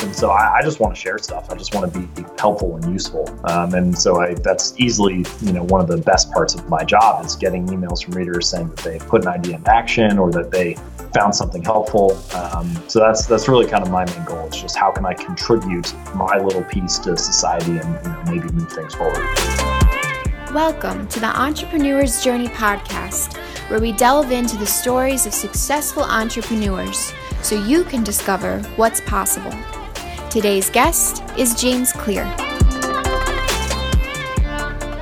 And so I, I just want to share stuff. I just want to be helpful and useful. Um, and so I, that's easily, you know, one of the best parts of my job is getting emails from readers saying that they put an idea into action or that they found something helpful. Um, so that's that's really kind of my main goal. It's just how can I contribute my little piece to society and you know, maybe move things forward. Welcome to the Entrepreneur's Journey podcast, where we delve into the stories of successful entrepreneurs so you can discover what's possible. Today's guest is James Clear.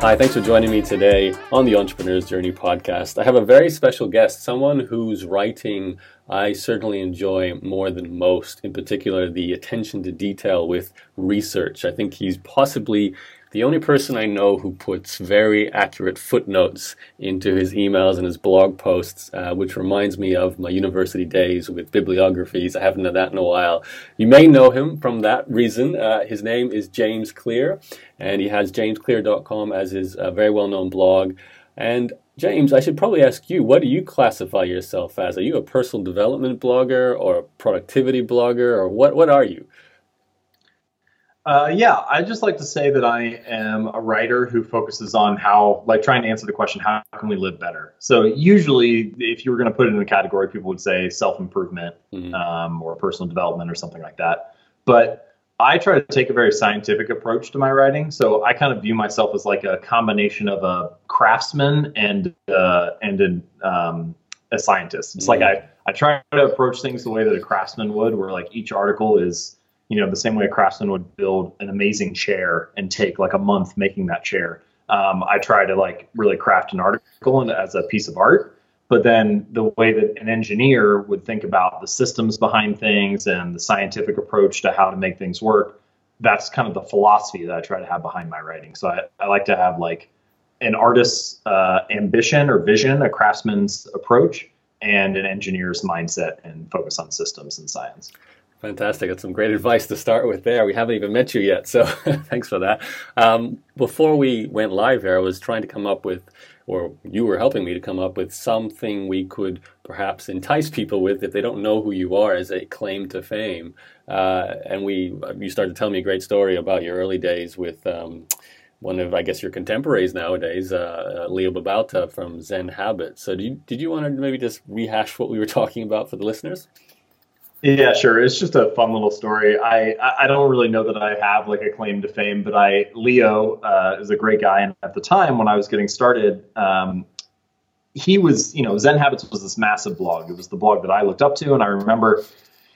Hi, thanks for joining me today on the Entrepreneur's Journey podcast. I have a very special guest, someone whose writing I certainly enjoy more than most, in particular, the attention to detail with research. I think he's possibly the only person I know who puts very accurate footnotes into his emails and his blog posts, uh, which reminds me of my university days with bibliographies. I haven't done that in a while. You may know him from that reason. Uh, his name is James Clear, and he has jamesclear.com as his uh, very well known blog. And James, I should probably ask you, what do you classify yourself as? Are you a personal development blogger or a productivity blogger, or what, what are you? Uh, yeah, I just like to say that I am a writer who focuses on how, like, trying to answer the question, how can we live better? So, usually, if you were going to put it in a category, people would say self improvement mm-hmm. um, or personal development or something like that. But I try to take a very scientific approach to my writing. So, I kind of view myself as like a combination of a craftsman and uh, and an, um, a scientist. It's mm-hmm. like I, I try to approach things the way that a craftsman would, where like each article is you know, the same way a craftsman would build an amazing chair and take like a month making that chair. Um, I try to like really craft an article and as a piece of art. But then the way that an engineer would think about the systems behind things and the scientific approach to how to make things work, that's kind of the philosophy that I try to have behind my writing. So I, I like to have like an artist's uh, ambition or vision, a craftsman's approach, and an engineer's mindset and focus on systems and science. Fantastic. That's some great advice to start with there. We haven't even met you yet, so thanks for that. Um, before we went live here, I was trying to come up with, or you were helping me to come up with something we could perhaps entice people with if they don't know who you are as a claim to fame. Uh, and we, you started to tell me a great story about your early days with um, one of, I guess, your contemporaries nowadays, uh, Leo Babauta from Zen Habit. So, you, did you want to maybe just rehash what we were talking about for the listeners? Yeah, sure. It's just a fun little story. I I don't really know that I have like a claim to fame, but I Leo uh, is a great guy, and at the time when I was getting started, um, he was you know Zen Habits was this massive blog. It was the blog that I looked up to, and I remember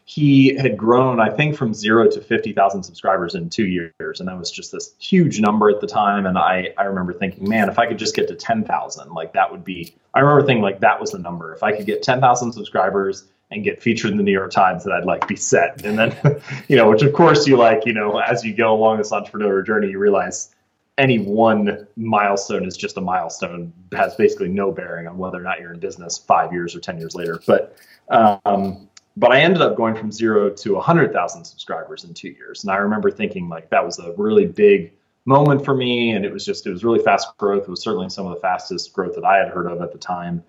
he had grown, I think, from zero to fifty thousand subscribers in two years, and that was just this huge number at the time. And I I remember thinking, man, if I could just get to ten thousand, like that would be. I remember thinking like that was the number. If I could get ten thousand subscribers and get featured in the New York Times that I'd like be set. And then, you know, which of course you like, you know, as you go along this entrepreneurial journey, you realize any one milestone is just a milestone, has basically no bearing on whether or not you're in business five years or 10 years later. But, um, but I ended up going from zero to 100,000 subscribers in two years. And I remember thinking like that was a really big moment for me. And it was just, it was really fast growth. It was certainly some of the fastest growth that I had heard of at the time.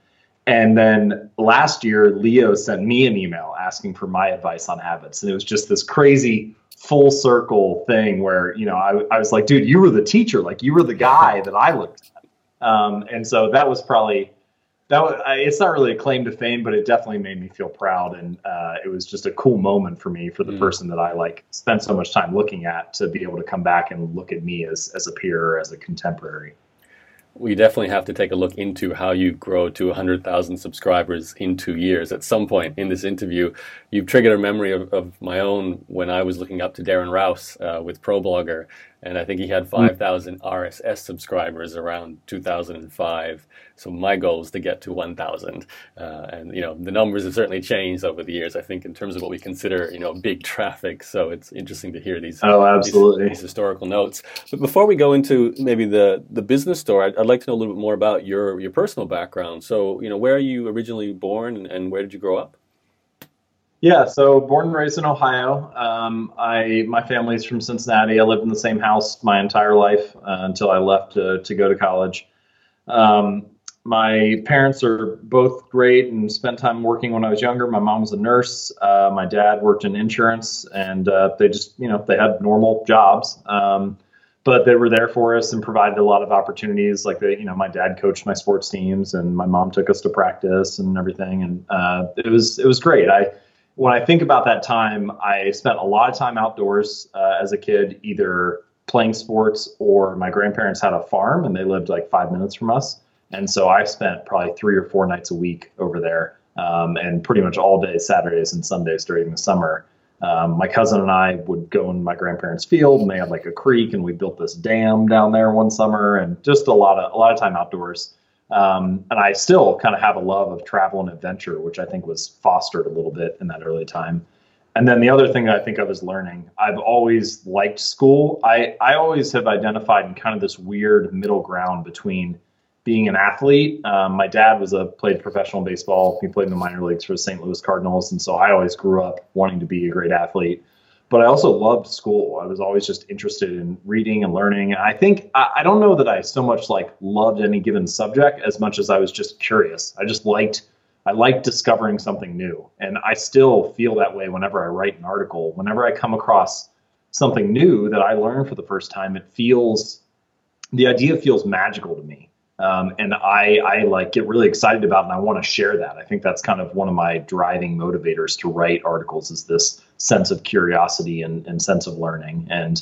And then last year, Leo sent me an email asking for my advice on habits. And it was just this crazy full circle thing where, you know, I, I was like, dude, you were the teacher. Like, you were the guy that I looked at. Um, and so that was probably, that was, it's not really a claim to fame, but it definitely made me feel proud. And uh, it was just a cool moment for me, for the mm. person that I like spent so much time looking at to be able to come back and look at me as, as a peer as a contemporary we definitely have to take a look into how you grow to 100,000 subscribers in two years. At some point in this interview, you've triggered a memory of, of my own when I was looking up to Darren Rowse uh, with ProBlogger and I think he had hmm. 5,000 RSS subscribers around 2005. So my goal is to get to 1,000. Uh, and, you know, the numbers have certainly changed over the years, I think, in terms of what we consider, you know, big traffic. So it's interesting to hear these, oh, absolutely. these, these historical notes. But before we go into maybe the, the business store, I'd, I'd, like to know a little bit more about your, your personal background. So, you know, where are you originally born and, and where did you grow up? Yeah, so born and raised in Ohio. Um, I my family's from Cincinnati. I lived in the same house my entire life uh, until I left to, to go to college. Um, my parents are both great and spent time working when I was younger. My mom was a nurse. Uh, my dad worked in insurance, and uh, they just, you know, they had normal jobs. Um, but they were there for us and provided a lot of opportunities. Like they, you know, my dad coached my sports teams, and my mom took us to practice and everything, and uh, it was it was great. I when I think about that time, I spent a lot of time outdoors uh, as a kid, either playing sports or my grandparents had a farm and they lived like five minutes from us. And so I spent probably three or four nights a week over there um, and pretty much all day Saturdays and Sundays during the summer. Um, my cousin and I would go in my grandparents' field and they had like a creek and we built this dam down there one summer and just a lot of a lot of time outdoors. Um, and I still kind of have a love of travel and adventure, which I think was fostered a little bit in that early time. And then the other thing I think of is learning. I've always liked school. I, I always have identified in kind of this weird middle ground between being an athlete. Um, my dad was a played professional baseball. He played in the minor leagues for the St. Louis Cardinals, and so I always grew up wanting to be a great athlete but I also loved school. I was always just interested in reading and learning. I think I, I, don't know that I so much like loved any given subject as much as I was just curious. I just liked I liked discovering something new, and I still feel that way whenever I write an article. Whenever I come across something new that I learned for the first time, it feels the idea feels magical to me. Um, and I, I like get really excited about, and I want to share that. I think that's kind of one of my driving motivators to write articles is this sense of curiosity and, and sense of learning. And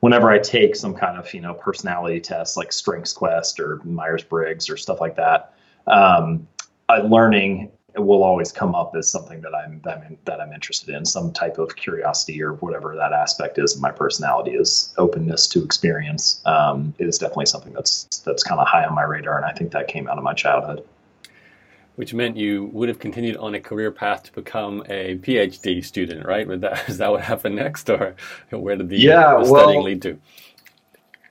whenever I take some kind of you know personality test like Strengths Quest or Myers Briggs or stuff like that, um, uh, learning will always come up as something that I'm that I'm, that I'm interested in, some type of curiosity or whatever that aspect is. My personality is openness to experience. Um, is definitely something that's that's kind of high on my radar, and I think that came out of my childhood. Which meant you would have continued on a career path to become a PhD student, right? Would that is that what happened next, or where did the, yeah, the studying lead to?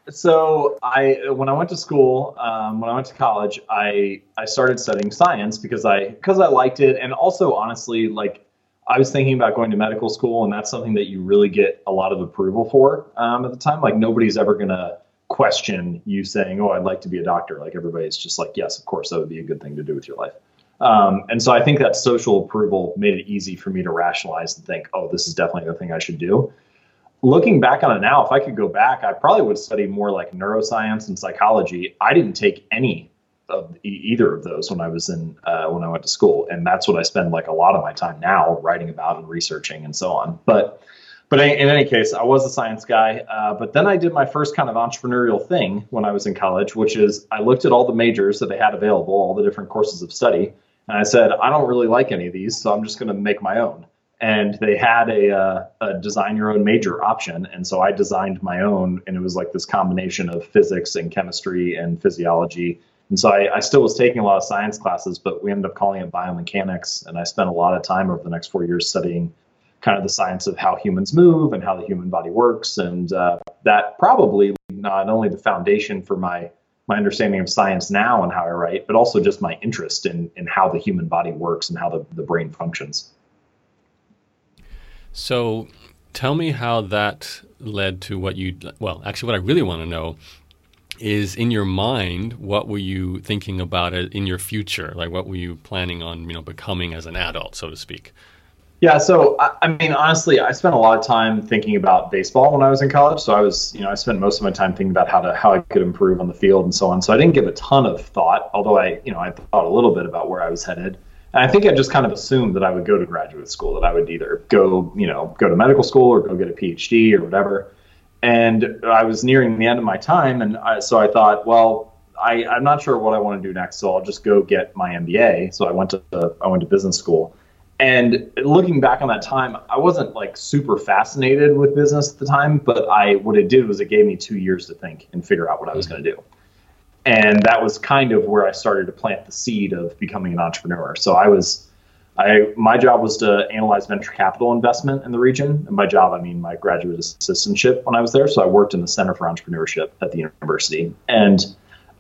so I when I went to school, um, when I went to college, I I started studying science because I because I liked it, and also honestly, like I was thinking about going to medical school, and that's something that you really get a lot of approval for um, at the time. Like nobody's ever gonna question you saying, "Oh, I'd like to be a doctor." Like everybody's just like, "Yes, of course, that would be a good thing to do with your life." Um, and so I think that social approval made it easy for me to rationalize and think, "Oh, this is definitely the thing I should do." looking back on it now, if I could go back, I probably would study more like neuroscience and psychology. I didn't take any of either of those when I was in uh, when I went to school, and that's what I spend like a lot of my time now writing about and researching and so on. But but in any case, I was a science guy. Uh, but then I did my first kind of entrepreneurial thing when I was in college, which is I looked at all the majors that they had available, all the different courses of study, and I said I don't really like any of these, so I'm just going to make my own. And they had a, uh, a, design your own major option and so i designed my own and it was like this combination of physics and chemistry and physiology. And so I, I, still was taking a lot of science classes but we ended up calling it biomechanics and i spent a lot of time over the next four years studying kind of the science of how humans move and how the human body works. And uh, that probably not only the foundation for my my understanding of science now and how i write but also just my interest in in how the human body works and how the, the brain functions so tell me how that led to what you, well, actually, what I really want to know is in your mind, what were you thinking about in your future? Like, what were you planning on, you know, becoming as an adult, so to speak? Yeah, so I, I, mean, honestly, I spent a lot of time thinking about baseball when I was in college. So I was, you know, I spent most of my time thinking about how to how I could improve on the field and so on. So I didn't give a ton of thought, although I, you know, I thought a little bit about where I was headed. And I think I just kind of assumed that I would go to graduate school, that I would either go, you know, go to medical school or go get a PhD or whatever. And I was nearing the end of my time, and I, so I thought, well, I, I'm not sure what I want to do next, so I'll just go get my MBA. So I went to I went to business school, and looking back on that time, I wasn't like super fascinated with business at the time, but I what it did was it gave me two years to think and figure out what I was mm-hmm. going to do and that was kind of where I started to plant the seed of becoming an entrepreneur. So I was, I my job was to analyze venture capital investment in the region. And by job, I mean my graduate assistantship when I was there. So I worked in the Center for Entrepreneurship at the university, and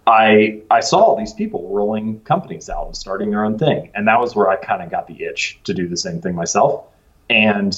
I I saw these people rolling companies out and starting their own thing, and that was where I kind of got the itch to do the same thing myself. And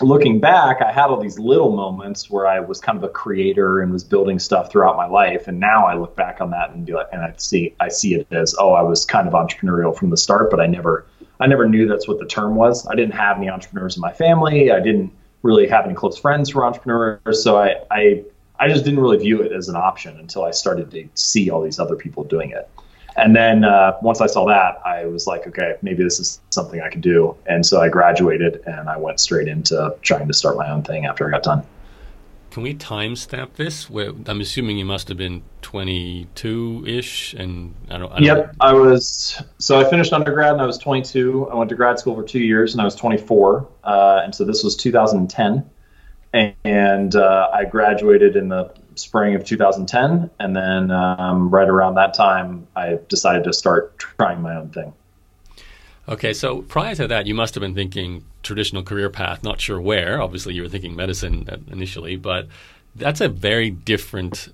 looking back, I had all these little moments where I was kind of a creator and was building stuff throughout my life. And now I look back on that and be like, and I see, I see it as, oh, I was kind of entrepreneurial from the start, but I never, I never knew that's what the term was. I didn't have any entrepreneurs in my family. I didn't really have any close friends who were entrepreneurs. So I, I, I just didn't really view it as an option until I started to see all these other people doing it. And then uh, once I saw that, I was like, okay, maybe this is something I can do. And so I graduated and I went straight into trying to start my own thing after I got done. Can we timestamp this? I'm assuming you must have been 22 ish, and I don't. I don't yep. I was. So I finished undergrad and I was 22. I went to grad school for two years and I was 24. Uh, and so this was 2010, and uh, I graduated in the spring of 2010, and then um, right around that time, I decided to start trying my own thing. Okay, so prior to that, you must have been thinking traditional career path. Not sure where. Obviously, you were thinking medicine initially, but that's a very different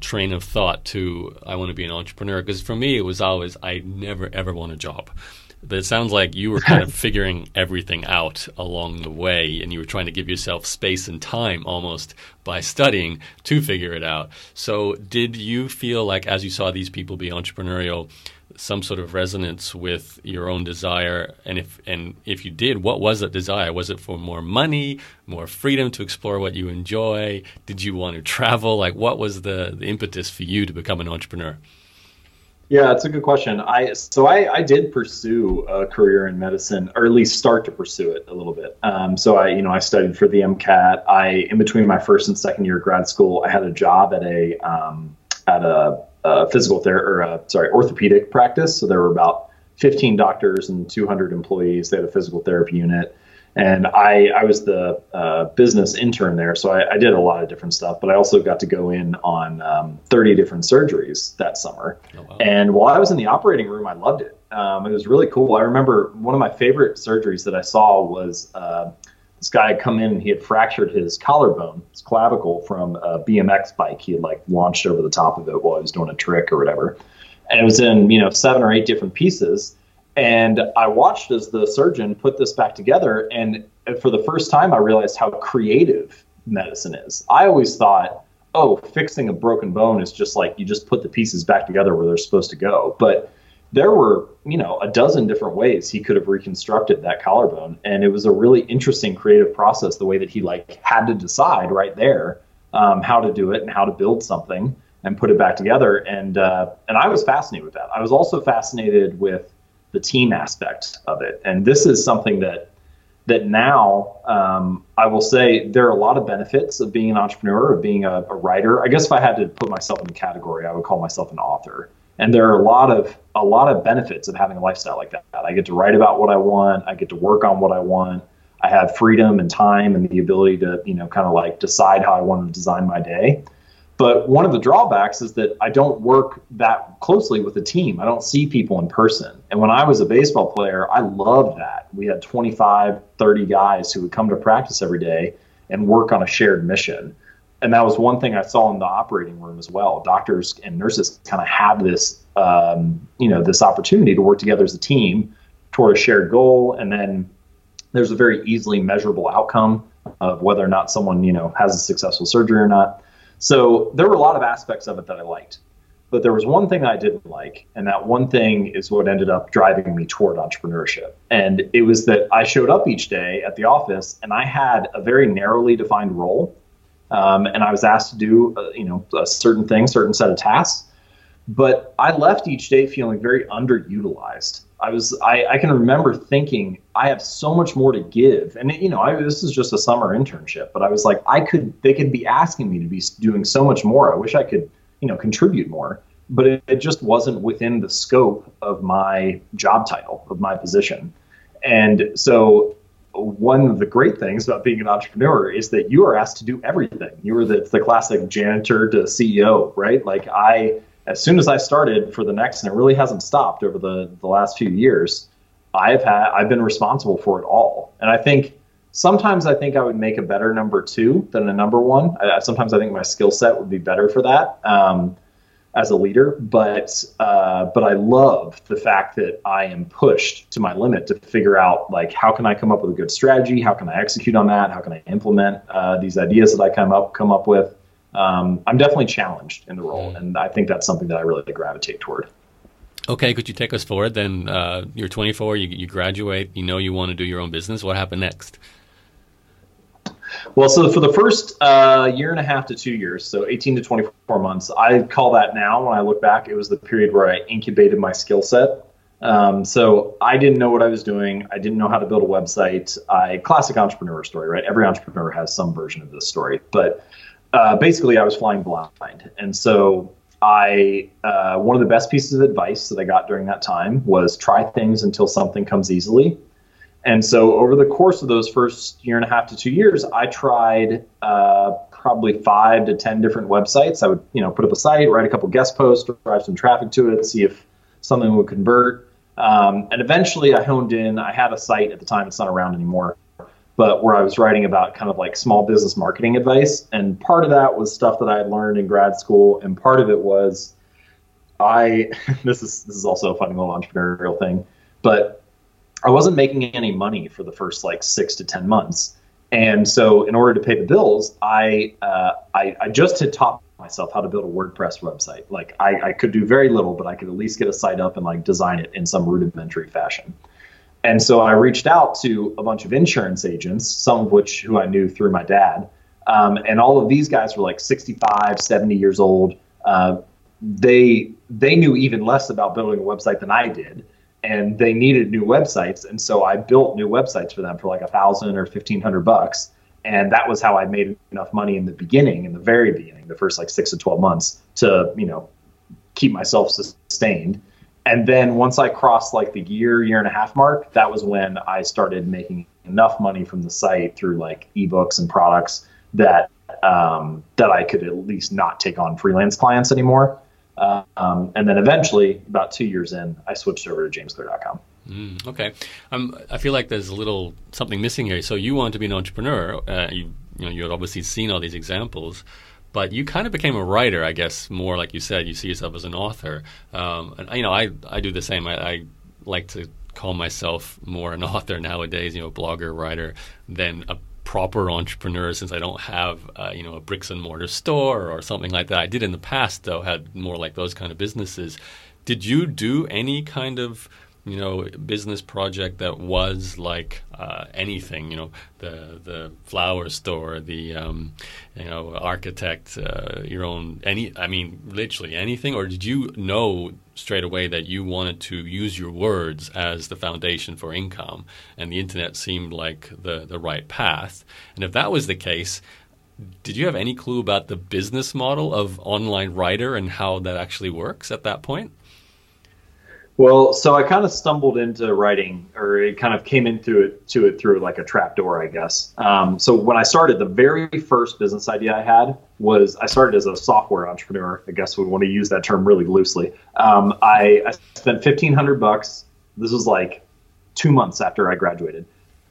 train of thought to I want to be an entrepreneur. Because for me, it was always I never ever want a job. But it sounds like you were kind of figuring everything out along the way, and you were trying to give yourself space and time almost by studying to figure it out. So, did you feel like, as you saw these people be entrepreneurial, some sort of resonance with your own desire? And if and if you did, what was that desire? Was it for more money, more freedom to explore what you enjoy? Did you want to travel? Like, what was the, the impetus for you to become an entrepreneur? Yeah, it's a good question. I so I, I did pursue a career in medicine, or at least start to pursue it a little bit. Um, so I, you know, I studied for the MCAT. I, in between my first and second year of grad school, I had a job at a um, at a, a physical therapy, or a, sorry, orthopedic practice. So there were about 15 doctors and 200 employees. They had a physical therapy unit and I I was the uh, business intern there, so I, I, did a lot of different stuff. But I also got to go in on um, 30 different surgeries that summer. Oh, wow. And while I was in the operating room, I loved it. Um, it was really cool. I remember one of my favorite surgeries that I saw was uh, this guy had come in and he had fractured his collarbone, his clavicle, from a BMX bike. He had like launched over the top of it while he was doing a trick or whatever, and it was in you know seven or eight different pieces and I watched as the surgeon put this back together. And for the first time, I realized how creative medicine is. I always thought, oh, fixing a broken bone is just like you just put the pieces back together where they're supposed to go. But there were, you know, a dozen different ways he could have reconstructed that collarbone. And it was a really interesting creative process, the way that he like had to decide right there um, how to do it and how to build something and put it back together. And uh, and I was fascinated with that. I was also fascinated with the team aspect of it. And this is something that that now um, I will say there are a lot of benefits of being an entrepreneur, of being a, a, writer. I guess if I had to put myself in a category, I would call myself an author. And there are a lot of a lot of benefits of having a lifestyle like that. I get to write about what I want. I get to work on what I want. I have freedom and time and the ability to you know kind of like decide how I want to design my day. But one of the drawbacks is that I don't work that closely with a team. I don't see people in person. And when I was a baseball player, I loved that. We had 25, 30 guys who would come to practice every day and work on a shared mission. And that was one thing I saw in the operating room as well. Doctors and nurses kind of have this, um, you know, this opportunity to work together as a team toward a shared goal. And then there's a very easily measurable outcome of whether or not someone, you know, has a successful surgery or not. So there were a lot of aspects of it that I liked. But there was one thing I didn't like, and that one thing is what ended up driving me toward entrepreneurship. And it was that I showed up each day at the office, and I had a very narrowly defined role, um, and I was asked to do, uh, you know, a certain thing, certain set of tasks. But I left each day feeling very underutilized. I was I, I can remember thinking I have so much more to give, and you know I, this is just a summer internship, but I was like I could they could be asking me to be doing so much more. I wish I could you know contribute more, but it, it just wasn't within the scope of my job title of my position, and so one of the great things about being an entrepreneur is that you are asked to do everything. You are the, the classic janitor to CEO, right? Like I as soon as I started for the next, and it really hasn't stopped over the, the last few years, I've had I've been responsible for it all. And I think sometimes I think I would make a better number two than a number one. I, sometimes I think my skill set would be better for that. Um, as a leader, but uh, but I love the fact that I am pushed to my limit to figure out like how can I come up with a good strategy, how can I execute on that, how can I implement uh, these ideas that I come up come up with. Um, I'm definitely challenged in the role, mm. and I think that's something that I really gravitate toward. Okay, could you take us forward? Then uh, you're 24, you, you graduate, you know you want to do your own business. What happened next? Well, so for the first uh, year and a half to two years, so 18 to 24 months, I call that now, when I look back, it was the period where I incubated my skill set. Um, so I didn't know what I was doing. I didn't know how to build a website. I classic entrepreneur story, right? Every entrepreneur has some version of this story, but uh, basically I was flying blind, and so I uh, one of the best pieces of advice that I got during that time was try things until something comes easily. And so over the course of those first year and a half to two years, I tried uh, probably five to ten different websites. I would, you know, put up a site, write a couple guest posts, drive some traffic to it, see if something would convert. Um, and eventually, I honed in. I had a site at the time; it's not around anymore, but where I was writing about kind of like small business marketing advice. And part of that was stuff that I had learned in grad school, and part of it was I. this is this is also a funny little entrepreneurial thing, but I wasn't making any money for the first like six to ten months, and so in order to pay the bills, I uh, I, I, just had taught myself how to build a WordPress website. Like I, I could do very little, but I could at least get a site up and like design it in some rudimentary fashion. And so I reached out to a bunch of insurance agents, some of which who I knew through my dad. Um, and all of these guys were like 65, 70 years old. Uh, they they knew even less about building a website than I did and they needed new websites and so i built new websites for them for like a thousand or fifteen hundred bucks and that was how i made enough money in the beginning in the very beginning the first like six to 12 months to you know keep myself sustained and then once i crossed like the year year and a half mark that was when i started making enough money from the site through like ebooks and products that um, that i could at least not take on freelance clients anymore um, and then eventually, about two years in, I switched over to jamesclear.com. Mm, okay, um, I feel like there's a little something missing here. So you want to be an entrepreneur. Uh, you, you know, you had obviously seen all these examples, but you kind of became a writer, I guess. More like you said, you see yourself as an author. Um, and you know, I I do the same. I, I like to call myself more an author nowadays. You know, a blogger, writer, than a proper entrepreneur since I don't have uh, you know a bricks and mortar store or something like that. I did in the past though, had more like those kind of businesses. Did you do any kind of you know business project that was like uh, anything you know the the flower store the um, you know architect uh, your own any I mean literally anything or did you know straight away that you wanted to use your words as the foundation for income and the internet seemed like the the right path? And if that was the case did you have any clue about the business model of online writer and how that actually works at that point well, so I kind of stumbled into writing, or it kind of came into it to it through like a trap door, I guess. Um, so when I started, the very first business idea I had was I started as a software entrepreneur. I guess we want to use that term really loosely. Um, I, I, spent fifteen hundred bucks. This was like two months after I graduated,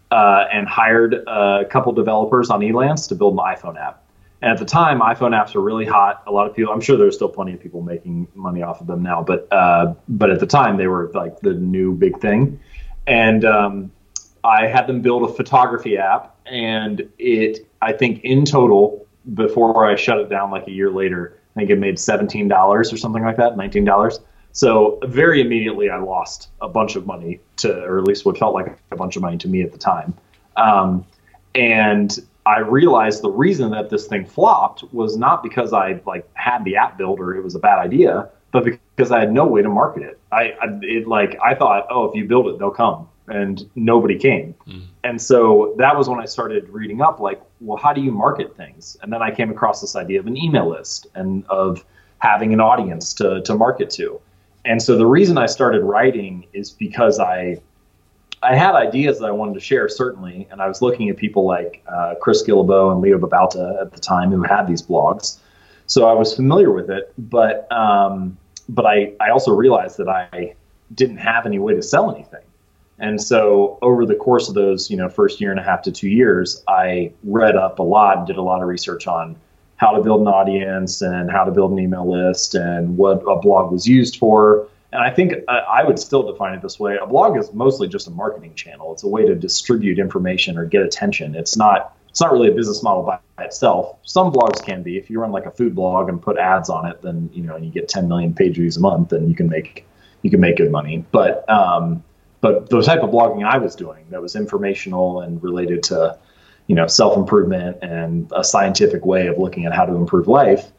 uh, and hired a couple developers on Elance to build an iPhone app. And at the time, iPhone apps were really hot. A lot of people, I'm sure there's still plenty of people making money off of them now, but uh, but at the time they were like the new big thing. And um, I had them build a photography app, and it I think in total before I shut it down like a year later, I think it made seventeen dollars or something like that, nineteen dollars. So very immediately I lost a bunch of money to, or at least what felt like a bunch of money to me at the time. Um, and I realized the reason that this thing flopped was not because I like had the app built or it was a bad idea, but because I had no way to market it. I, I it like I thought, oh, if you build it, they'll come, and nobody came. Mm. And so that was when I started reading up, like, well, how do you market things? And then I came across this idea of an email list and of having an audience to to market to. And so the reason I started writing is because I I had ideas that I wanted to share, certainly, and I was looking at people like uh, Chris Guillebeau and Leo Babauta at the time who had these blogs, so I was familiar with it. But um, but I, I also realized that I didn't have any way to sell anything, and so over the course of those you know first year and a half to two years, I read up a lot, did a lot of research on how to build an audience and how to build an email list and what a blog was used for. And I think uh, I would still define it this way. A blog is mostly just a marketing channel. It's a way to distribute information or get attention. It's not it's not really a business model by itself. Some blogs can be. If you run like a food blog and put ads on it, then you know, and you get 10 million page views a month, then you can make you can make good money. But um, but the type of blogging I was doing that was informational and related to you know self improvement and a scientific way of looking at how to improve life,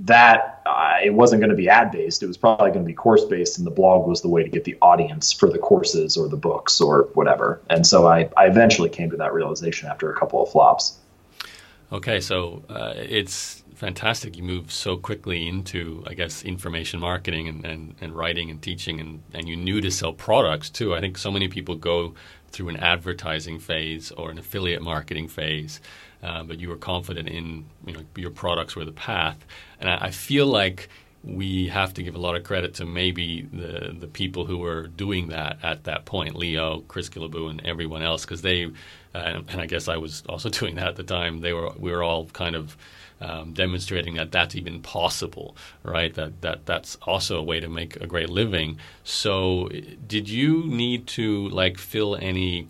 that uh, it wasn't going to be ad based. It was probably going to be course based, and the blog was the way to get the audience for the courses or the books or whatever. And so I, I eventually came to that realization after a couple of flops. Okay, so uh, it's fantastic. You move so quickly into, I guess, information marketing and, and, and writing and teaching, and, and you knew to sell products too. I think so many people go through an advertising phase or an affiliate marketing phase uh, but you were confident in you know your products were the path. And I, I, feel like we have to give a lot of credit to maybe the the people who were doing that at that point, Leo, Chris Guillebeau, and everyone else, because they, uh, and I guess I was also doing that at the time. They were we were all kind of. Um, demonstrating that that's even possible, right? That that that's also a way to make a great living. So, did you need to like fill any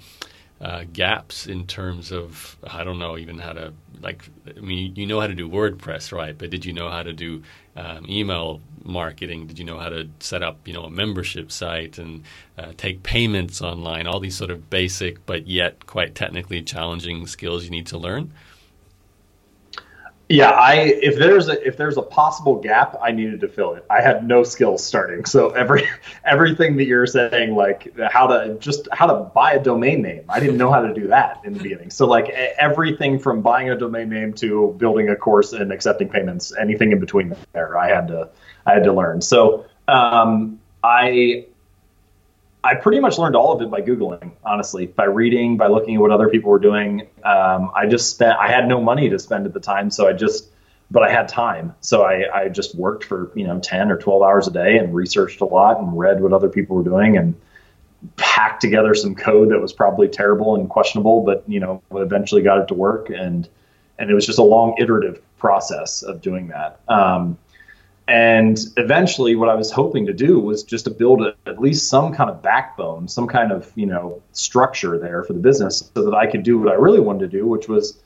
uh, gaps in terms of I don't know even how to like I mean you know how to do WordPress right but did you know how to do um, email marketing did you know how to set up you know a membership site and uh, take payments online all these sort of basic but yet quite technically challenging skills you need to learn yeah, I if there's a if there's a possible gap, I needed to fill it. I had no skills starting, so every everything that you're saying, like how to just how to buy a domain name, I didn't know how to do that in the beginning. So like everything from buying a domain name to building a course and accepting payments, anything in between there, I had to I had to learn. So um, I I pretty much learned all of it by Googling, honestly, by reading, by looking at what other people were doing. Um, I just spent, I had no money to spend at the time. So I just, but I had time. So I, I just worked for, you know, 10 or 12 hours a day and researched a lot and read what other people were doing and hacked together some code that was probably terrible and questionable, but, you know, eventually got it to work. And, and it was just a long iterative process of doing that. Um, and eventually, what I was hoping to do was just to build a, at least some kind of backbone, some kind of you know structure there for the business, so that I could do what I really wanted to do, which was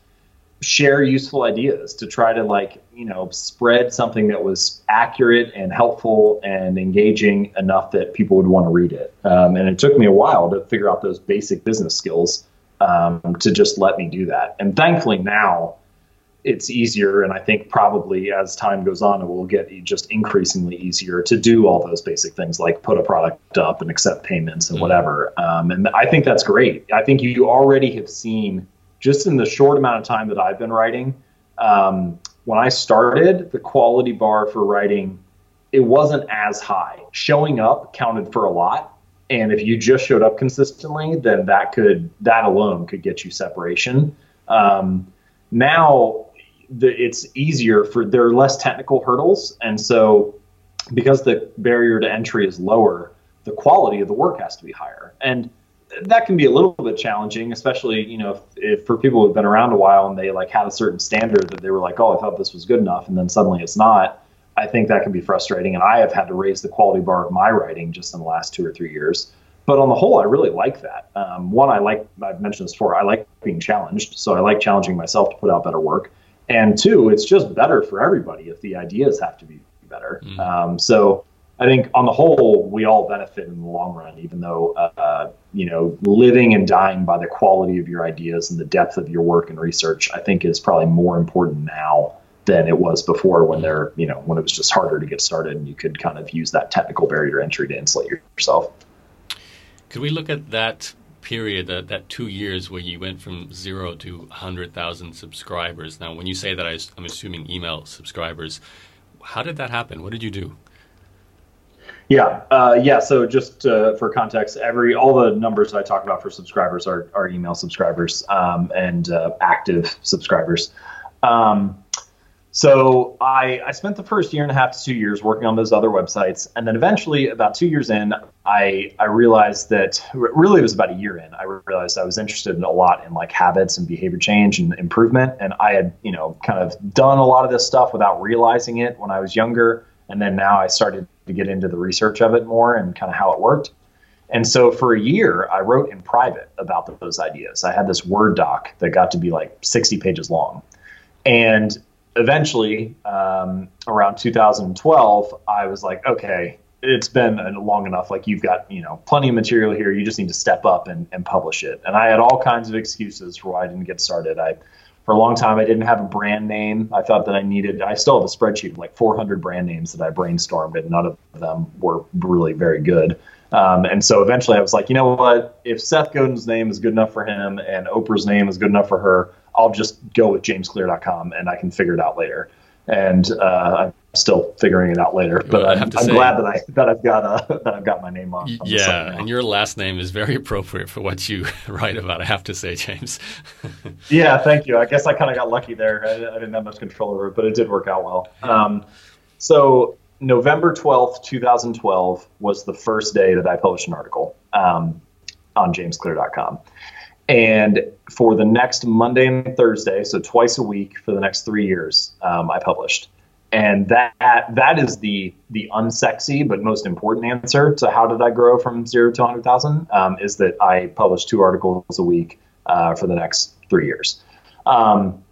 share useful ideas to try to like you know spread something that was accurate and helpful and engaging enough that people would want to read it. Um, and it took me a while to figure out those basic business skills um, to just let me do that. And thankfully now it's easier and i think probably as time goes on it will get just increasingly easier to do all those basic things like put a product up and accept payments and mm-hmm. whatever. Um, and i think that's great. I think you already have seen just in the short amount of time that i've been writing um, when i started the quality bar for writing it wasn't as high. Showing up counted for a lot and if you just showed up consistently then that could that alone could get you separation. Um, now the, it's easier for there are less technical hurdles, and so because the barrier to entry is lower, the quality of the work has to be higher, and that can be a little bit challenging, especially you know if, if for people who've been around a while and they like had a certain standard that they were like, oh, I thought this was good enough, and then suddenly it's not. I think that can be frustrating, and I have had to raise the quality bar of my writing just in the last two or three years. But on the whole, I really like that. Um, one, I like I've mentioned this before. I like being challenged, so I like challenging myself to put out better work and two, it's just better for everybody if the ideas have to be better. Mm. Um, so I think on the whole, we all benefit in the long run, even though uh, you know living and dying by the quality of your ideas and the depth of your work and research. I think is probably more important now than it was before when there you know when it was just harder to get started and you could kind of use that technical barrier entry to insulate yourself. Could we look at that period, that, that two years where you went from zero to 100,000 subscribers. Now, when you say that, I, am assuming email subscribers. How did that happen? What did you do? Yeah, uh, yeah. So just uh, for context, every all the numbers I talk about for subscribers are, are email subscribers um, and uh, active subscribers. Um, So I, I spent the first year and a half to two years working on those other websites, and then eventually, about two years in, I I realized that really it was about a year in. I realized I was interested in a lot in like habits and behavior change and improvement, and I had you know kind of done a lot of this stuff without realizing it when I was younger, and then now I started to get into the research of it more and kind of how it worked. And so for a year, I wrote in private about those ideas. I had this Word doc that got to be like 60 pages long. And eventually, um, around 2012, I was like, okay, it's been long enough. Like you've got, you know, plenty of material here. You just need to step up and, and publish it. And I had all kinds of excuses for why I didn't get started. I, for a long time, I didn't have a brand name. I thought that I needed, I still have a spreadsheet of like 400 brand names that I brainstormed and none of them were really very good. Um, and so eventually I was like, you know what? If Seth Godin's name is good enough for him and Oprah's name is good enough for her, I'll just go with jamesclear.com and I can figure it out later. And uh, I'm still figuring it out later, but well, I'm, I'm say, glad that I that I've got uh, that I've got my name on. on yeah, and your last name is very appropriate for what you write about. I have to say, James. yeah, thank you. I guess I kind of got lucky there. I, I, didn't have much control over it, but it did work out well. Um, so November 12th, 2012 was the first day that I published an article um, on jamesclear.com. And for the next Monday and Thursday, so twice a week for the next three years, um, I published. And that that is the the unsexy but most important answer to how did I grow from zero to 100,000 um, is that I published two articles a week uh, for the next three years. Um,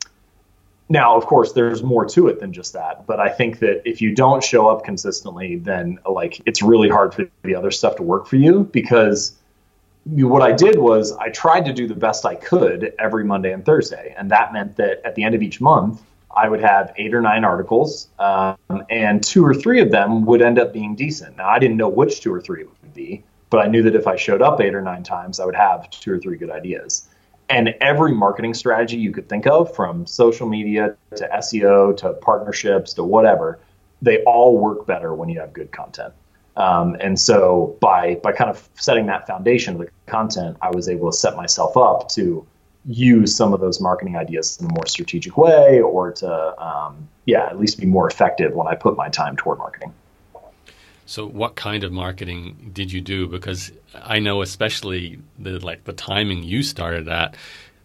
now, of course, there's more to it than just that. But I think that if you don't show up consistently, then like it's really hard for the other stuff to work for you because what I did was I tried to do the best I could every Monday and Thursday, and that meant that at the end of each month, I would have eight or nine articles, um, and two or three of them would end up being decent. Now, I didn't know which two or three would be, but I knew that if I showed up eight or nine times, I would have two or three good ideas and every marketing strategy you could think of from social media to SEO to partnerships to whatever, they all work better when you have good content. Um, and so by by kind of setting that foundation of the content, I was able to set myself up to use some of those marketing ideas in a more strategic way, or to um, yeah, at least be more effective when I put my time toward marketing. So, what kind of marketing did you do? Because I know, especially the like the timing you started at,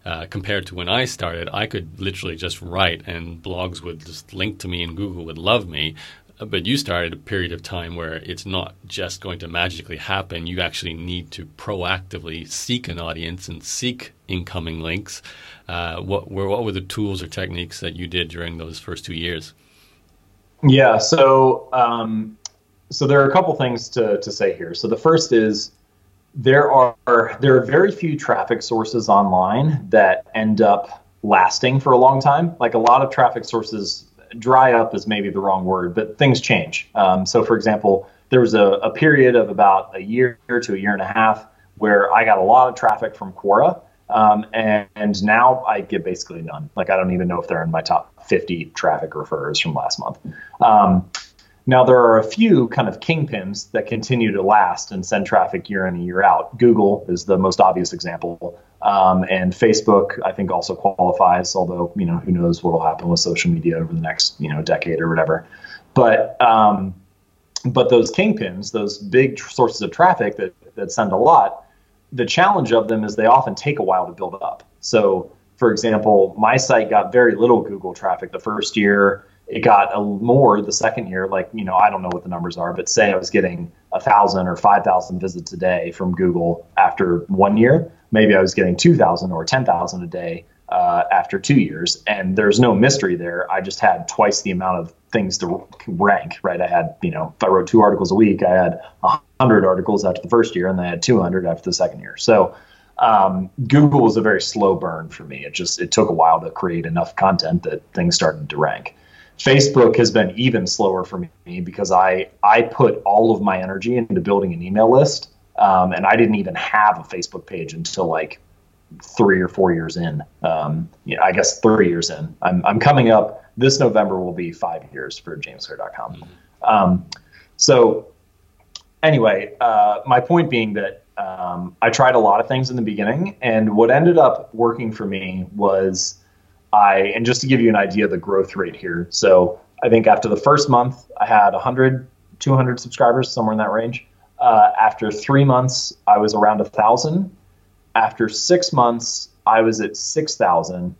uh, compared to when I started, I could literally just write, and blogs would just link to me, and Google would love me. But you started a period of time where it's not just going to magically happen. You actually need to proactively seek an audience and seek incoming links. Uh, what were what were the tools or techniques that you did during those first two years? Yeah, so um, so there are a couple things to, to say here. So the first is there are there are very few traffic sources online that end up lasting for a long time. Like a lot of traffic sources dry up is maybe the wrong word, but things change. Um, so for example, there was a, a period of about a year to a year and a half where I got a lot of traffic from Quora. Um, and, and, now I get basically none. Like I don't even know if they're in my top 50 traffic referrers from last month. Um, now, there are a few kind of kingpins that continue to last and send traffic year in and year out. Google is the most obvious example. Um, and Facebook, I think, also qualifies, although, you know, who knows what will happen with social media over the next, you know, decade or whatever. But, um, but those kingpins, those big tr- sources of traffic that, that send a lot, the challenge of them is they often take a while to build up. So, for example, my site got very little Google traffic the first year it got a more the second year like you know i don't know what the numbers are but say i was getting a thousand or five thousand visits a day from google after one year maybe i was getting 2000 or 10000 a day uh, after two years and there's no mystery there. I just had twice the amount of things to rank right? I had you know if i wrote two articles a week i had 100 articles after the first year and i had 200 after the second year. So um, google was a very slow burn for me. It just it took a while to create enough content that things started to rank Facebook has been even slower for me because I I put all of my energy into building an email list, um, and I didn't even have a Facebook page until like three or four years in. Um, yeah, I guess three years in. I'm I'm coming up. This November will be five years for JamesClear.com. Mm-hmm. Um, so anyway, uh, my point being that um, I tried a lot of things in the beginning, and what ended up working for me was I and just to give you an idea of the growth rate here. So I think after the first month, I had 100, 200 subscribers, somewhere in that range. Uh, after three months, I was around a thousand. After six months, I was at six thousand.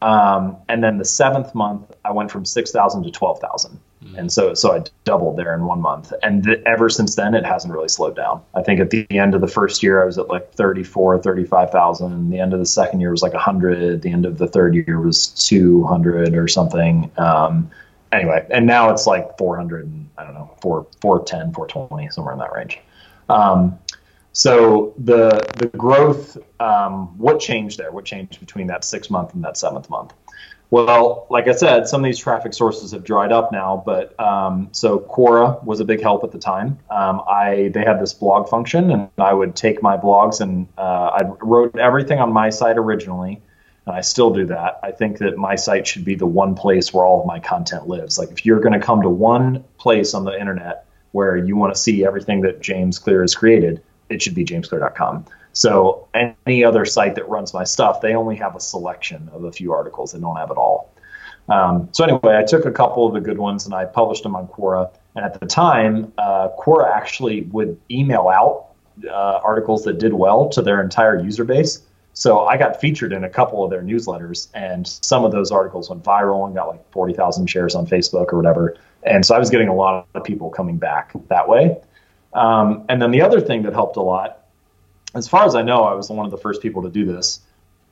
Um, and then the seventh month, I went from six thousand to twelve thousand. Mm-hmm. And so, so I doubled there in one month. And th- ever since then, it hasn't really slowed down. I think at the end of the first year, I was at like 34, 35,000. The end of the second year was like 100. The end of the third year was 200 or something. Um, anyway, and now it's like 400 and I don't know, 4, 410, 420, somewhere in that range. Um, so the the growth, um, what changed there? What changed between that six month and that seventh month? Well, like I said, some of these traffic sources have dried up now, but um, so Quora was a big help at the time. Um, I they had this blog function, and I would take my blogs and uh, I wrote everything on my site originally, and I still do that. I think that my site should be the one place where all of my content lives. Like if you're going to come to one place on the internet where you want to see everything that James Clear has created, it should be jamesclear.com. So any other site that runs my stuff, they only have a selection of a few articles. They don't have it all. Um, so anyway, I took a couple of the good ones and I published them on Quora. And at the time, uh, Quora actually would email out uh, articles that did well to their entire user base. So I got featured in a couple of their newsletters, and some of those articles went viral and got like 40,000 shares on Facebook or whatever. And so I was getting a lot of people coming back that way. Um, and then the other thing that helped a lot as far as I know, I was one of the first people to do this,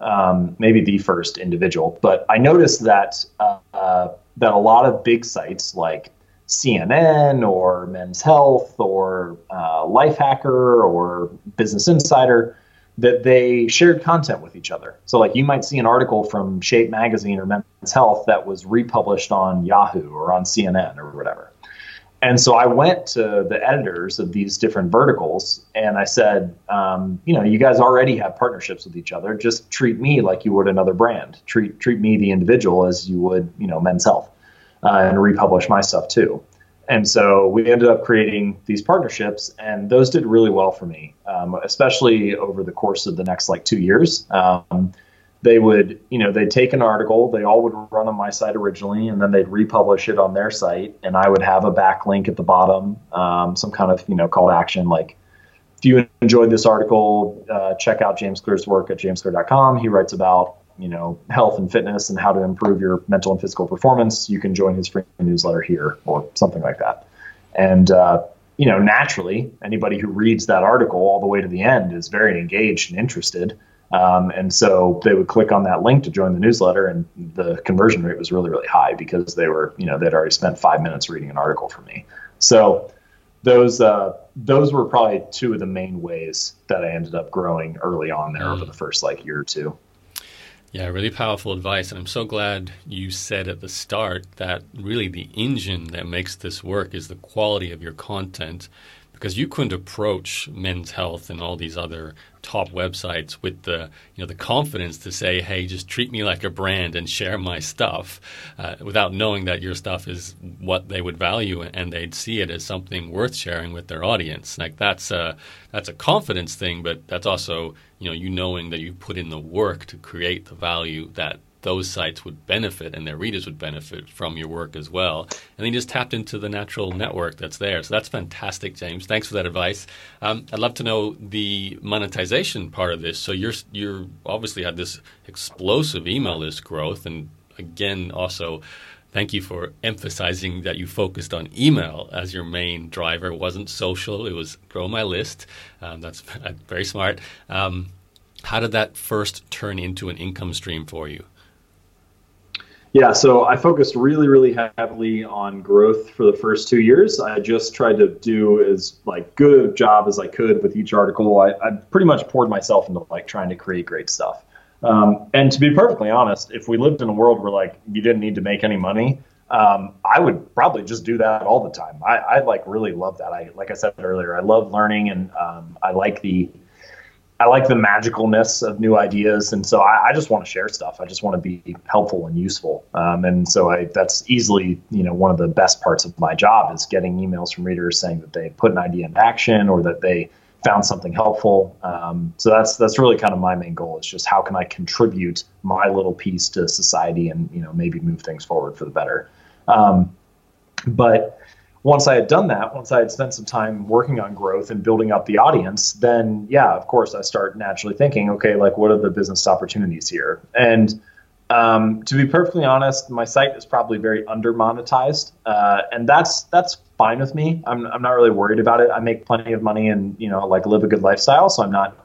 um, maybe the first individual. But I noticed that uh, uh, that a lot of big sites like CNN or Men's Health or uh, Lifehacker or Business Insider that they shared content with each other. So like you might see an article from Shape Magazine or Men's Health that was republished on Yahoo or on CNN or whatever. And so I went to the editors of these different verticals and I said, um, you know, you guys already have partnerships with each other. Just treat me like you would another brand. Treat treat me the individual as you would, you know, Men's Health, uh, and republish my stuff too. And so we ended up creating these partnerships, and those did really well for me, um, especially over the course of the next like two years. Um, they would, you know, they'd take an article, they all would run on my site originally, and then they'd republish it on their site, and I would have a backlink at the bottom, um, some kind of, you know, call to action like, if you enjoyed this article, uh, check out James Clear's work at jamesclear.com. He writes about, you know, health and fitness and how to improve your mental and physical performance. You can join his free newsletter here or something like that. And, uh, you know, naturally, anybody who reads that article all the way to the end is very engaged and interested. Um, and so they would click on that link to join the newsletter, and the conversion rate was really, really high because they were, you know, they'd already spent five minutes reading an article from me. So those uh, those were probably two of the main ways that I ended up growing early on there mm. over the first like year or two. Yeah, really powerful advice. And I'm so glad you said at the start that really the engine that makes this work is the quality of your content because you couldn't approach men's health and all these other top websites with the you know the confidence to say hey just treat me like a brand and share my stuff uh, without knowing that your stuff is what they would value and they'd see it as something worth sharing with their audience. Like that's a that's a confidence thing but that's also you know you knowing that you put in the work to create the value that those sites would benefit and their readers would benefit from your work as well. And then you just tapped into the natural network that's there. So that's fantastic, James. Thanks for that advice. Um, I'd love to know the monetization part of this. So you're you're obviously had this explosive email list growth, and again, also. Thank you for emphasizing that you focused on email as your main driver. It wasn't social; it was grow my list. Um, that's very smart. Um, how did that first turn into an income stream for you? Yeah, so I focused really, really heavily on growth for the first two years. I just tried to do as like good a job as I could with each article. I, I pretty much poured myself into like trying to create great stuff. Um, and to be perfectly honest, if we lived in a world where like you didn't need to make any money, um, I would probably just do that all the time. I, I like really love that. I like I said earlier, I love learning and um, I like the I like the magicalness of new ideas, and so I, I just want to share stuff. I just want to be helpful and useful, um, and so I, that's easily you know one of the best parts of my job is getting emails from readers saying that they put an idea into action or that they found something helpful. Um, so that's that's really kind of my main goal is just how can I contribute my little piece to society and you know maybe move things forward for the better. Um, but once I had done that, once I had spent some time working on growth and building up the audience, then yeah, of course, I start naturally thinking, okay, like what are the business opportunities here? And um, to be perfectly honest, my site is probably very under monetized, uh, and that's that's fine with me. I'm I'm not really worried about it. I make plenty of money and you know like live a good lifestyle, so I'm not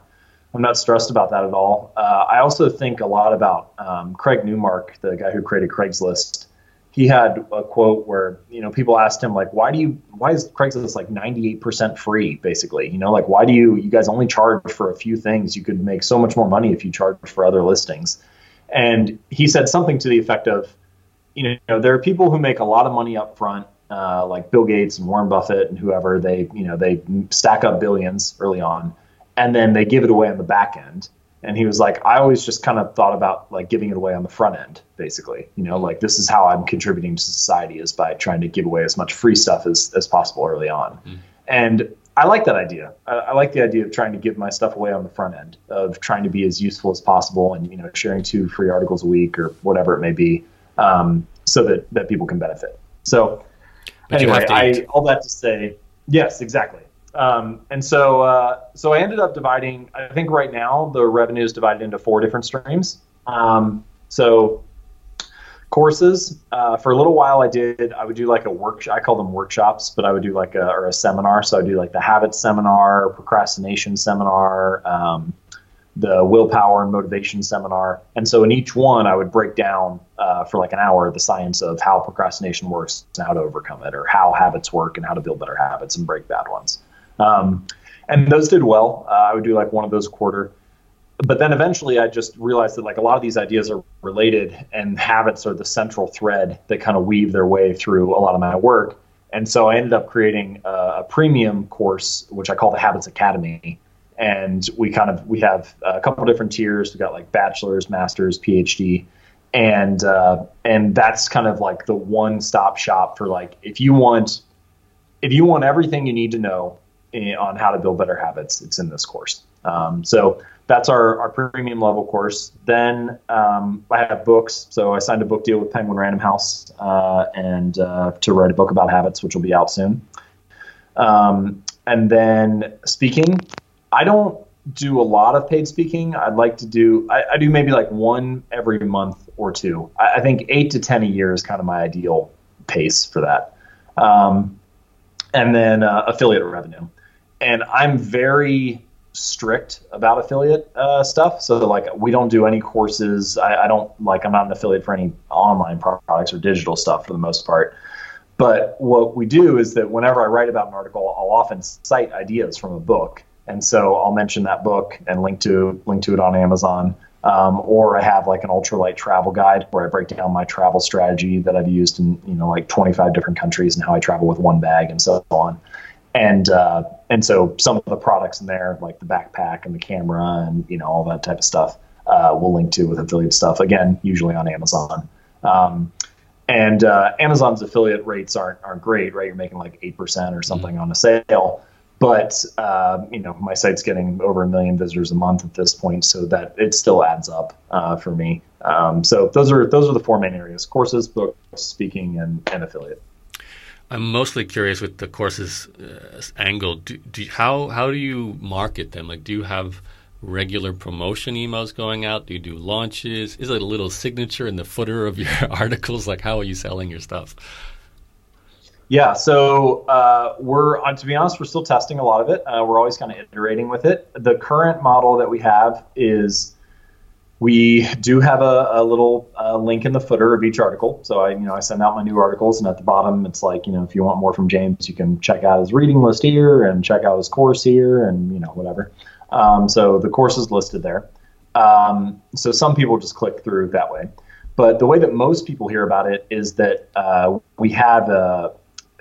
I'm not stressed about that at all. Uh, I also think a lot about um, Craig Newmark, the guy who created Craigslist he had a quote where you know people asked him like why do you why is craigslist like 98% free basically? You know like why do you you guys only charge for a few things? You could make so much more money if you charge for other listings. And he said something to the effect of you know there are people who make a lot of money up front uh, like bill gates and warren buffett and whoever they you know they stack up billions early on and then they give it away on the back end and he was like i always just kind of thought about like giving it away on the front end basically you know like this is how i'm contributing to society is by trying to give away as much free stuff as, as possible early on. Mm. and i like that idea. I, I, like the idea of trying to give my stuff away on the front end of trying to be as useful as possible and you know sharing two free articles a week or whatever it may be um, so that that people can benefit. So but anyway I, all that to say yes exactly um, and so, uh, so I ended up dividing. I think right now the revenue is divided into four different streams. Um, so, courses. Uh, for a little while, I did. I would do like a workshop. I call them workshops, but I would do like a or a seminar. So I do like the habits seminar, procrastination seminar, um, the willpower and motivation seminar. And so in each one, I would break down uh, for like an hour the science of how procrastination works and how to overcome it, or how habits work and how to build better habits and break bad ones. Um, and those did well. Uh, I would do like one of those a quarter. But then eventually I just realized that like a lot of these ideas are related and habits are the central thread that kind of weave their way through a lot of my work. And so I ended up creating a, a premium course, which I call the Habits Academy. And we kind of we have a couple different tiers. We got like bachelor's, master's, PhD, and uh, and that's kind of like the one stop shop for like if you want if you want everything you need to know on how to build better habits. It's in this course. Um, so that's our, our premium level course. Then um, I have books. So I signed a book deal with Penguin Random House uh, and uh, to write a book about habits, which will be out soon. Um, and then speaking, I don't do a lot of paid speaking. I'd like to do, I, I do maybe like one every month or two. I, I, think eight to 10 a year is kind of my ideal pace for that. Um, and then uh, affiliate revenue and I'm very strict about affiliate uh, stuff. So like we don't do any courses. I, I, don't like I'm not an affiliate for any online products or digital stuff for the most part. But what we do is that whenever I write about an article, I'll often cite ideas from a book, and so I'll mention that book and link to link to it on Amazon. Um, or I have like an ultralight travel guide where I break down my travel strategy that I've used in you know like 25 different countries and how I travel with one bag and so on and uh, and so some of the products in there, like the backpack and the camera and you know all that type of stuff, uh, we'll link to with affiliate stuff. Again, usually on Amazon. Um, and uh, Amazon's affiliate rates aren't aren't great, right? You're making like eight percent or something mm-hmm. on a sale, but uh, you know my site's getting over a million visitors a month at this point, so that it still adds up uh, for me. Um, so those are those are the four main areas: courses, books, speaking, and, and affiliate. I'm mostly curious with the courses uh, angle. Do, do, how how do you market them? Like, do you have regular promotion emails going out? Do you do launches? Is it a little signature in the footer of your articles? Like, how are you selling your stuff? Yeah, so uh, we're uh, to be honest, we're still testing a lot of it. Uh, we're always kind of iterating with it. The current model that we have is we do have a, a little uh, link in the footer of each article. So I, you know, I send out my new articles, and at the bottom, it's like, you know, if you want more from James, you can check out his reading list here, and check out his course here, and you know, whatever. Um, so the course is listed there. Um, so some people just click through that way, but the way that most people hear about it is that uh, we have uh,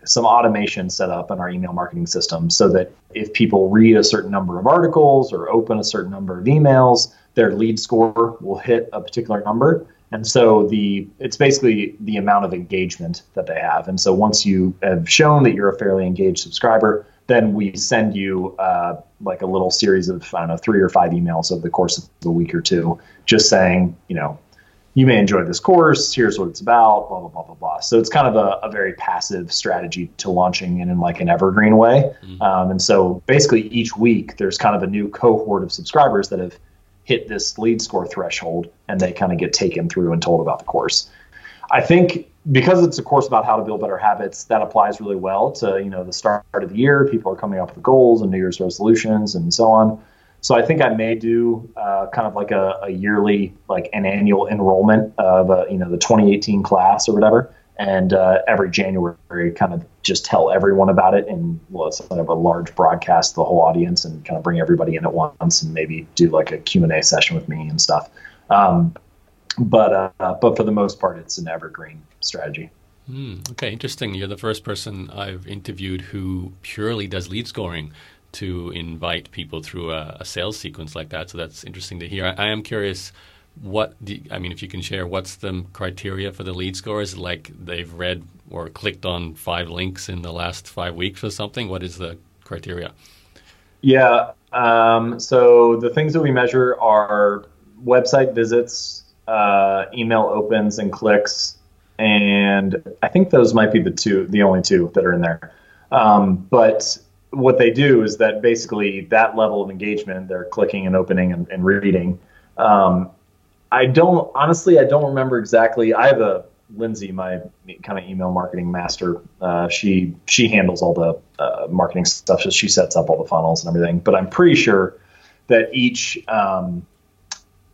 some automation set up in our email marketing system, so that if people read a certain number of articles or open a certain number of emails their lead score will hit a particular number. And so the it's basically the amount of engagement that they have. And so once you have shown that you're a fairly engaged subscriber, then we send you uh, like a little series of I don't know three or five emails over the course of a week or two, just saying you know you may enjoy this course. Here's what it's about. Blah blah blah blah blah. So it's kind of a, a very passive strategy to launching in, in like an evergreen way. Mm-hmm. Um, and so basically each week there's kind of a new cohort of subscribers that have hit this lead score threshold, and they kind of get taken through and told about the course. I think because it's a course about how to build better habits, that applies really well to you know the start of the year. People are coming up with goals and New Year's resolutions and so on. So I think I may do uh, kind of like a, a, yearly, like an annual enrollment of uh, you know the 2018 class or whatever, and uh, every January kind of just tell everyone about it and well, it's kind of a large broadcast to the whole audience and kind of bring everybody in at once and maybe do like a Q and A session with me and stuff. Um, but uh, but for the most part, it's an evergreen strategy. Mm, okay, interesting. You're the first person I've interviewed who purely does lead scoring to invite people through a, a sales sequence like that. So that's interesting to hear. I, I am curious what the, I mean, if you can share, what's the criteria for the lead scores? Like they've read or clicked on five links in the last five weeks or something. What is the criteria? Yeah. Um, so the things that we measure are website visits, uh, email opens and clicks, and I think those might be the two, the only two that are in there. Um, but what they do is that basically that level of engagement, they're clicking and opening and, and reading. Um, I don't honestly, I don't remember exactly. I have a Lindsay, my kind of email marketing master. Uh, she she handles all the uh, marketing stuff. So she sets up all the funnels and everything. But I'm pretty sure that each um,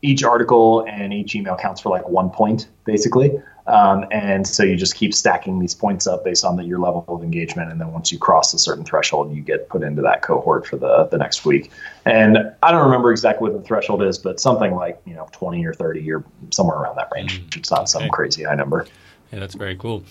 each article and each email counts for like one point, basically. Um, and so you just keep stacking these points up based on the, your level of engagement. And then once you cross a certain threshold, you get put into that cohort for the, the next week. And I don't remember exactly what the threshold is, but something like, you know, 20 or 30 or somewhere around that range. Mm, it's not okay. some crazy high number. Yeah, that's very cool.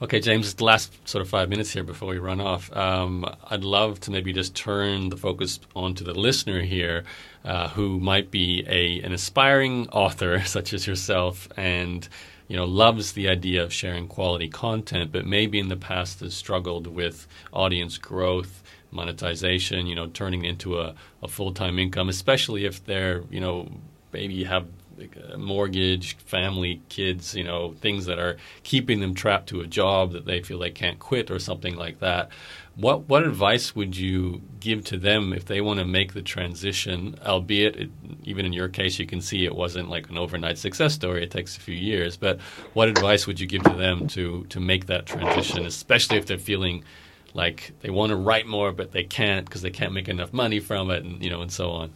Okay, James, the last sort of five minutes here before we run off. Um, I'd love to maybe just turn the focus onto the listener here uh, who might be a, an aspiring author such as yourself and you know, loves the idea of sharing quality content, but maybe in the past has struggled with audience growth, monetization, you know, turning into a, a full time income, especially if they're, you know, maybe have a uh, mortgage, family, kids, you know, things that are keeping them trapped to a job that they feel they can't quit or something like that. What what advice would you give to them if they want to make the transition? Albeit, it, even in your case, you can see it wasn't like an overnight success story. It takes a few years. But what advice would you give to them to to make that transition, especially if they're feeling like they want to write more but they can't because they can't make enough money from it, and you know, and so on.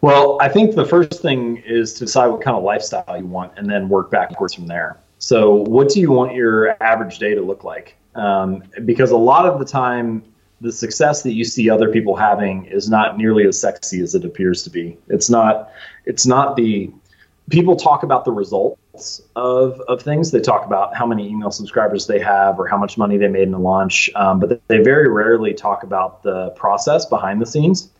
Well, I think the first thing is to decide what kind of lifestyle you want, and then work backwards from there. So, what do you want your average day to look like? um, because a lot of the time the success that you see other people having is not nearly as sexy as it appears to be. It's not. It's not the people talk about the results of of things. They talk about how many email subscribers they have or how much money they made in a launch, um, but they very rarely talk about the process behind the scenes.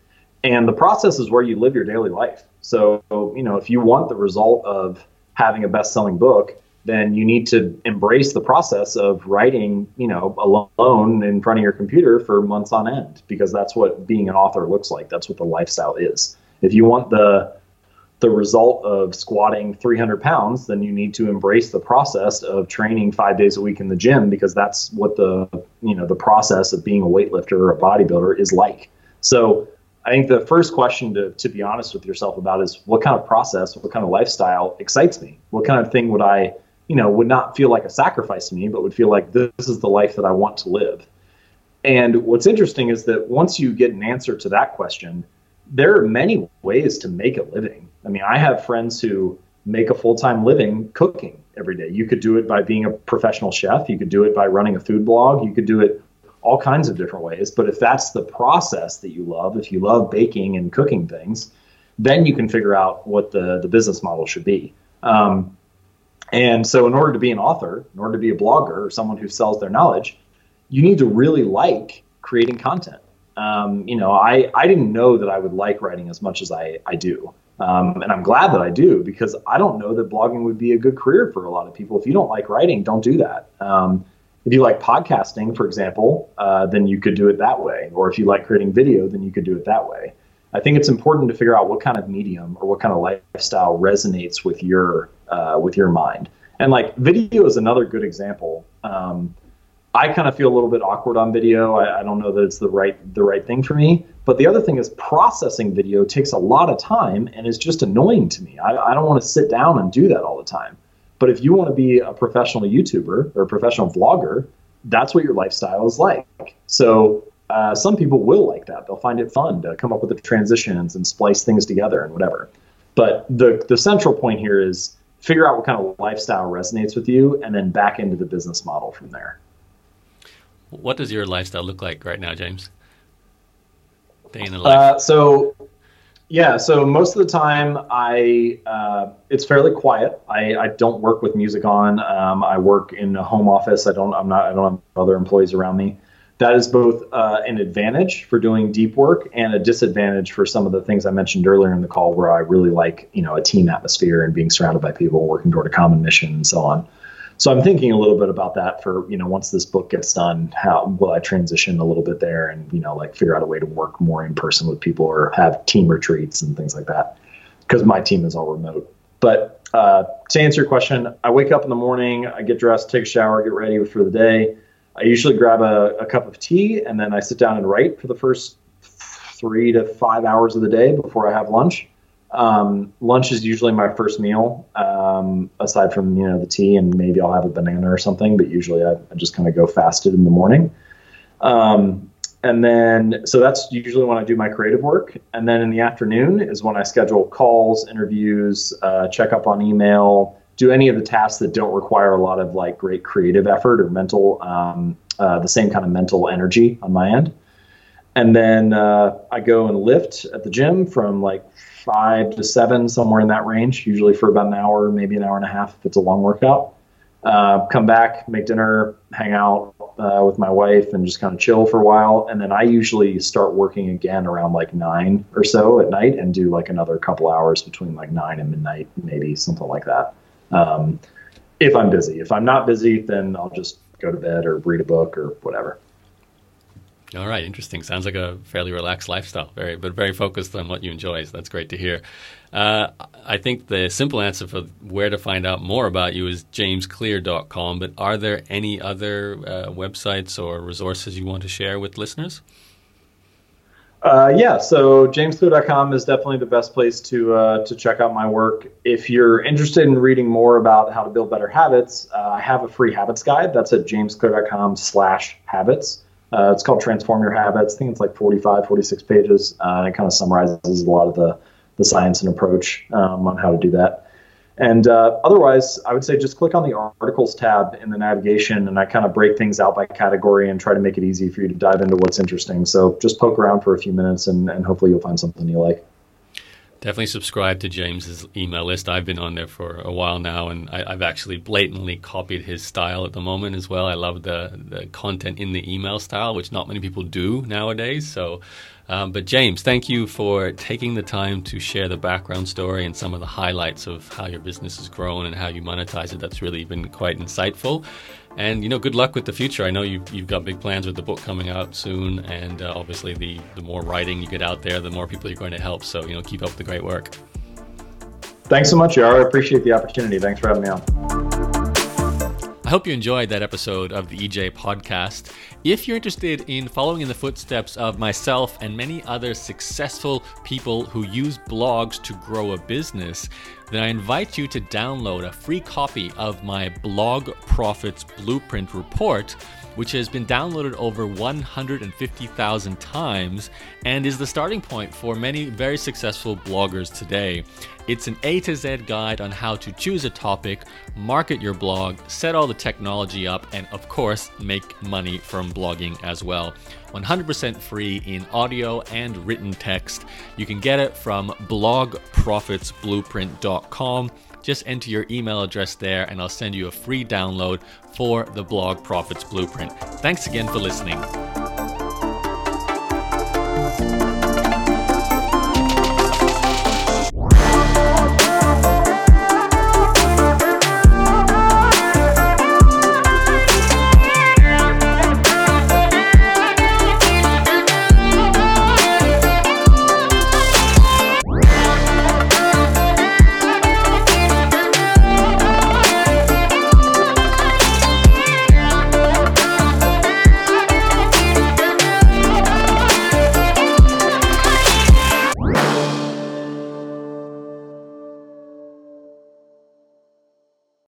And the process is where you live your daily life. So you know if you want the result of having a best-selling book then you need to embrace the process of writing, you know, alone in front of your computer for months on end, because that's what being an author looks like. That's what the lifestyle is. If you want the the result of squatting 300 pounds, then you need to embrace the process of training five days a week in the gym, because that's what the you know the process of being a weightlifter or a bodybuilder is like. So I think the first question to, to be honest with yourself about is what kind of process, what kind of lifestyle excites me? What kind of thing would I you know, would not feel like a sacrifice to me, but would feel like this is the life that I want to live. And what's interesting is that once you get an answer to that question, there are many ways to make a living. I mean, I have friends who make a full time living cooking every day. You could do it by being a professional chef, you could do it by running a food blog, you could do it all kinds of different ways. But if that's the process that you love, if you love baking and cooking things, then you can figure out what the, the business model should be. Um, and so, in order to be an author, in order to be a blogger or someone who sells their knowledge, you need to really like creating content. Um, you know, I, I didn't know that I would like writing as much as I, I do. Um, and I'm glad that I do because I don't know that blogging would be a good career for a lot of people. If you don't like writing, don't do that. Um, If you like podcasting, for example, uh, then you could do it that way. Or if you like creating video, then you could do it that way. I think it's important to figure out what kind of medium or what kind of lifestyle resonates with your uh, with your mind. And like video is another good example. Um, I kind of feel a little bit awkward on video. I, I, don't know that it's the right the right thing for me. But the other thing is processing video takes a lot of time and is just annoying to me. I, I don't want to sit down and do that all the time. But if you want to be a professional YouTuber or a professional vlogger, that's what your lifestyle is like. So uh, some people will like that. They'll find it fun to come up with the transitions and splice things together and whatever. But the the central point here is figure out what kind of lifestyle resonates with you and then back into the business model from there. What does your lifestyle look like right now, James? Day in the life. Uh, so, yeah. So most of the time, I uh, it's fairly quiet. I, I don't work with music on. Um, I work in a home office. I don't. I'm not. I don't have other employees around me. That is both uh, an advantage for doing deep work and a disadvantage for some of the things I mentioned earlier in the call, where I really like you know a team atmosphere and being surrounded by people working toward a common mission and so on. So I'm thinking a little bit about that for, you know, once this book gets done, how will I transition a little bit there and, you know, like figure out a way to work more in person with people or have team retreats and things like that. Because my team is all remote. But uh, to answer your question, I wake up in the morning, I get dressed, take a shower, get ready for the day. I usually grab a, a cup of tea and then I sit down and write for the first three to five hours of the day before I have lunch. Um, lunch is usually my first meal, um, aside from you know the tea and maybe I'll have a banana or something. But usually I, I just kind of go fasted in the morning. Um, and then so that's usually when I do my creative work. And then in the afternoon is when I schedule calls, interviews, uh, check up on email, do any of the tasks that don't require a lot of like great creative effort or mental, um, uh, the same kind of mental energy on my end. And then uh, I go and lift at the gym from like five to seven, somewhere in that range, usually for about an hour, maybe an hour and a half if it's a long workout. Uh, come back, make dinner, hang out uh, with my wife, and just kind of chill for a while. And then I usually start working again around like nine or so at night and do like another couple hours between like nine and midnight, maybe something like that. Um, if I'm busy. If I'm not busy, then I'll just go to bed or read a book or whatever. All right, interesting. Sounds like a fairly relaxed lifestyle, very but very focused on what you enjoy. So that's great to hear. Uh, I think the simple answer for where to find out more about you is jamesclear.com. But are there any other uh, websites or resources you want to share with listeners? Uh, yeah, so jamesclear.com is definitely the best place to uh, to check out my work. If you're interested in reading more about how to build better habits, uh, I have a free habits guide. That's at jamesclear.com/habits. Uh, it's called Transform Your Habits. I think it's like 45, 46 pages. Uh, it kind of summarizes a lot of the, the science and approach um, on how to do that. And uh, otherwise, I would say just click on the articles tab in the navigation, and I kind of break things out by category and try to make it easy for you to dive into what's interesting. So just poke around for a few minutes, and, and hopefully you'll find something you like. Definitely subscribe to James's email list. I've been on there for a while now, and I, have actually blatantly copied his style at the moment as well. I love the the content in the email style, which not many people do nowadays. So, um, but James, thank you for taking the time to share the background story and some of the highlights of how your business has grown and how you monetize it. That's really been quite insightful. And you know, good luck with the future. I know you've, you've got big plans with the book coming out soon, and uh, obviously, the the more writing you get out there, the more people you're going to help. So you know, keep up the great work. Thanks so much, Yaro. I appreciate the opportunity. Thanks for having me on. I hope you enjoyed that episode of the EJ podcast. If you're interested in following in the footsteps of myself and many other successful people who use blogs to grow a business, then I invite you to download a free copy of my Blog Profits Blueprint report which has been downloaded over 150,000 times and is the starting point for many very successful bloggers today. It's an A to Z guide on how to choose a topic, market your blog, set all the technology up, and of course, make money from blogging as well. 100% free in audio and written text. You can get it from blogprofitsblueprint.com. Just enter your email address there, and I'll send you a free download for the Blog Profits Blueprint. Thanks again for listening.